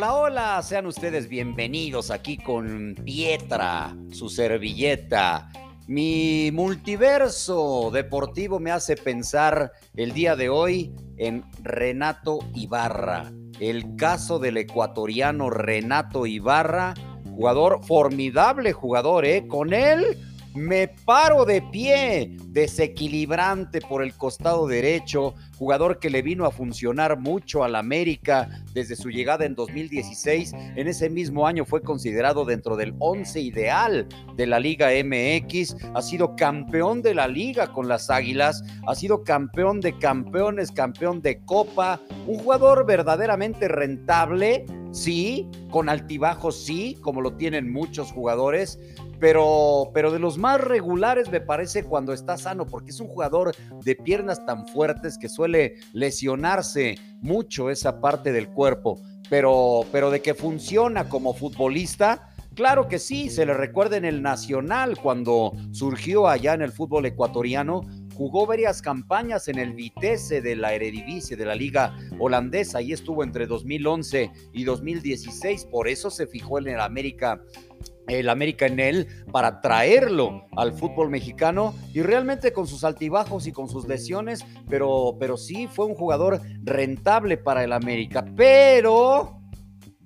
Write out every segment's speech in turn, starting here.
Hola, hola, sean ustedes bienvenidos aquí con Pietra, su servilleta. Mi multiverso deportivo me hace pensar el día de hoy en Renato Ibarra, el caso del ecuatoriano Renato Ibarra, jugador formidable jugador, ¿eh? Con él me paro de pie, desequilibrante por el costado derecho, jugador que le vino a funcionar mucho al América desde su llegada en 2016. En ese mismo año fue considerado dentro del once ideal de la Liga MX. Ha sido campeón de la liga con las Águilas, ha sido campeón de campeones, campeón de Copa, un jugador verdaderamente rentable. Sí, con altibajos, sí, como lo tienen muchos jugadores, pero, pero de los más regulares me parece cuando está sano, porque es un jugador de piernas tan fuertes que suele lesionarse mucho esa parte del cuerpo, pero, pero de que funciona como futbolista. Claro que sí, se le recuerda en el Nacional cuando surgió allá en el fútbol ecuatoriano, jugó varias campañas en el Vitesse de la Eredivisie de la liga holandesa y estuvo entre 2011 y 2016, por eso se fijó en el América el América en él para traerlo al fútbol mexicano y realmente con sus altibajos y con sus lesiones, pero, pero sí fue un jugador rentable para el América, pero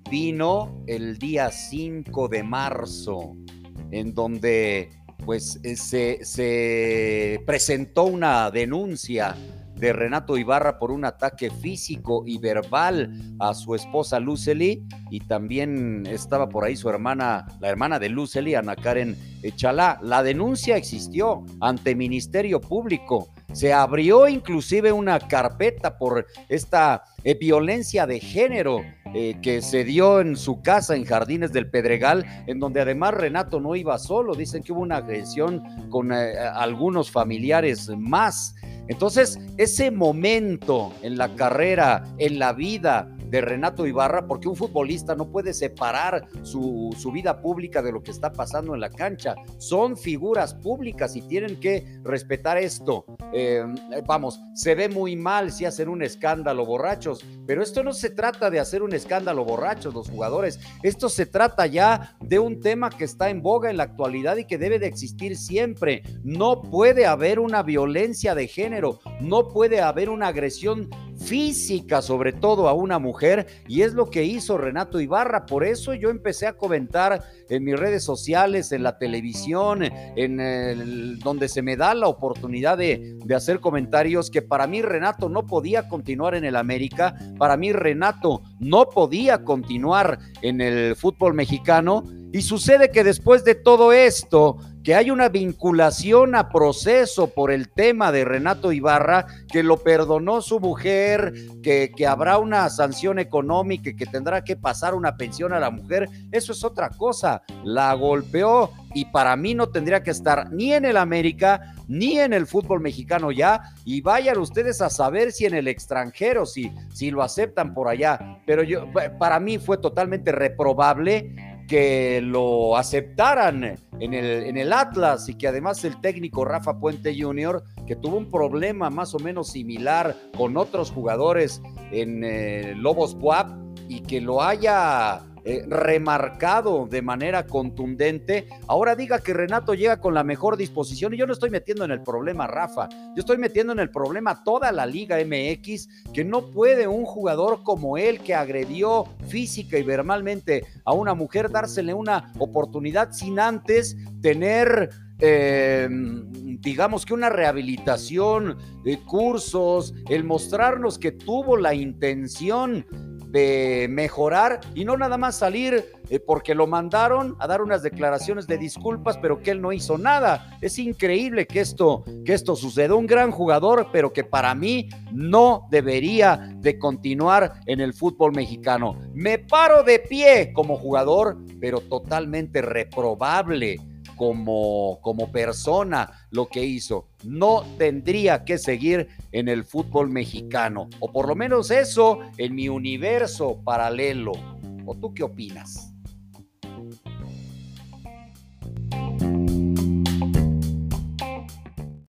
vino el día 5 de marzo en donde pues eh, se, se presentó una denuncia de Renato Ibarra por un ataque físico y verbal a su esposa Lucely y también estaba por ahí su hermana, la hermana de Lucely, Ana Karen Echalá. La denuncia existió ante Ministerio Público. Se abrió inclusive una carpeta por esta eh, violencia de género eh, que se dio en su casa en Jardines del Pedregal, en donde además Renato no iba solo. Dicen que hubo una agresión con eh, algunos familiares más. Entonces, ese momento en la carrera, en la vida de Renato Ibarra, porque un futbolista no puede separar su, vida pública de lo que está pasando en la cancha. Son figuras públicas y tienen que respetar esto. Em, vamos, se ve muy mal si hacen un escándalo borrachos, pero esto no se trata de hacer un escándalo borrachos los jugadores. Esto se trata ya de un tema que está en boga en la actualidad y que debe de existir siempre. No puede haber una violencia de género, no puede haber una agresión física, sobre todo a una mujer, y es lo que hizo Renato Ibarra. Por eso yo empecé a comentar en mis redes sociales, en la televisión, en donde se me da la oportunidad de, hacer comentarios, que para mí Renato no podía continuar en el América, para mí Renato no podía continuar en el fútbol mexicano. Y sucede que después de todo esto, que hay una vinculación a proceso por el tema de Renato Ibarra, que lo perdonó su mujer, que, que habrá una sanción económica que tendrá que pasar una pensión a la mujer, eso es otra cosa. La golpeó y para mí no tendría que estar ni en el América ni en el fútbol mexicano ya y vayan ustedes a saber si en el extranjero si si lo aceptan por allá, pero yo para mí fue totalmente reprobable que lo aceptaran en el, en el Atlas y que además el técnico Rafa Puente Jr., que tuvo un problema más o menos similar con otros jugadores en eh, Lobos Buap y que lo haya eh, remarcado de manera contundente, ahora diga que Renato llega con la mejor disposición y yo no estoy metiendo en el problema Rafa, yo estoy metiendo en el problema toda la Liga MX, que no puede un jugador como él que agredió física y verbalmente a una mujer dársele una oportunidad sin antes tener eh, digamos que una rehabilitación, de cursos, el mostrarnos que tuvo la intención de mejorar y no nada más salir eh, porque lo mandaron a dar unas declaraciones de disculpas, pero que él no hizo nada. Es increíble que esto, que esto suceda. Un gran jugador, pero que para mí no debería de continuar en el fútbol mexicano. Me paro de pie como jugador, pero totalmente reprobable como, como persona lo que hizo. No tendría que seguir en el fútbol mexicano, o por lo menos eso en mi universo paralelo. ¿O tú qué opinas?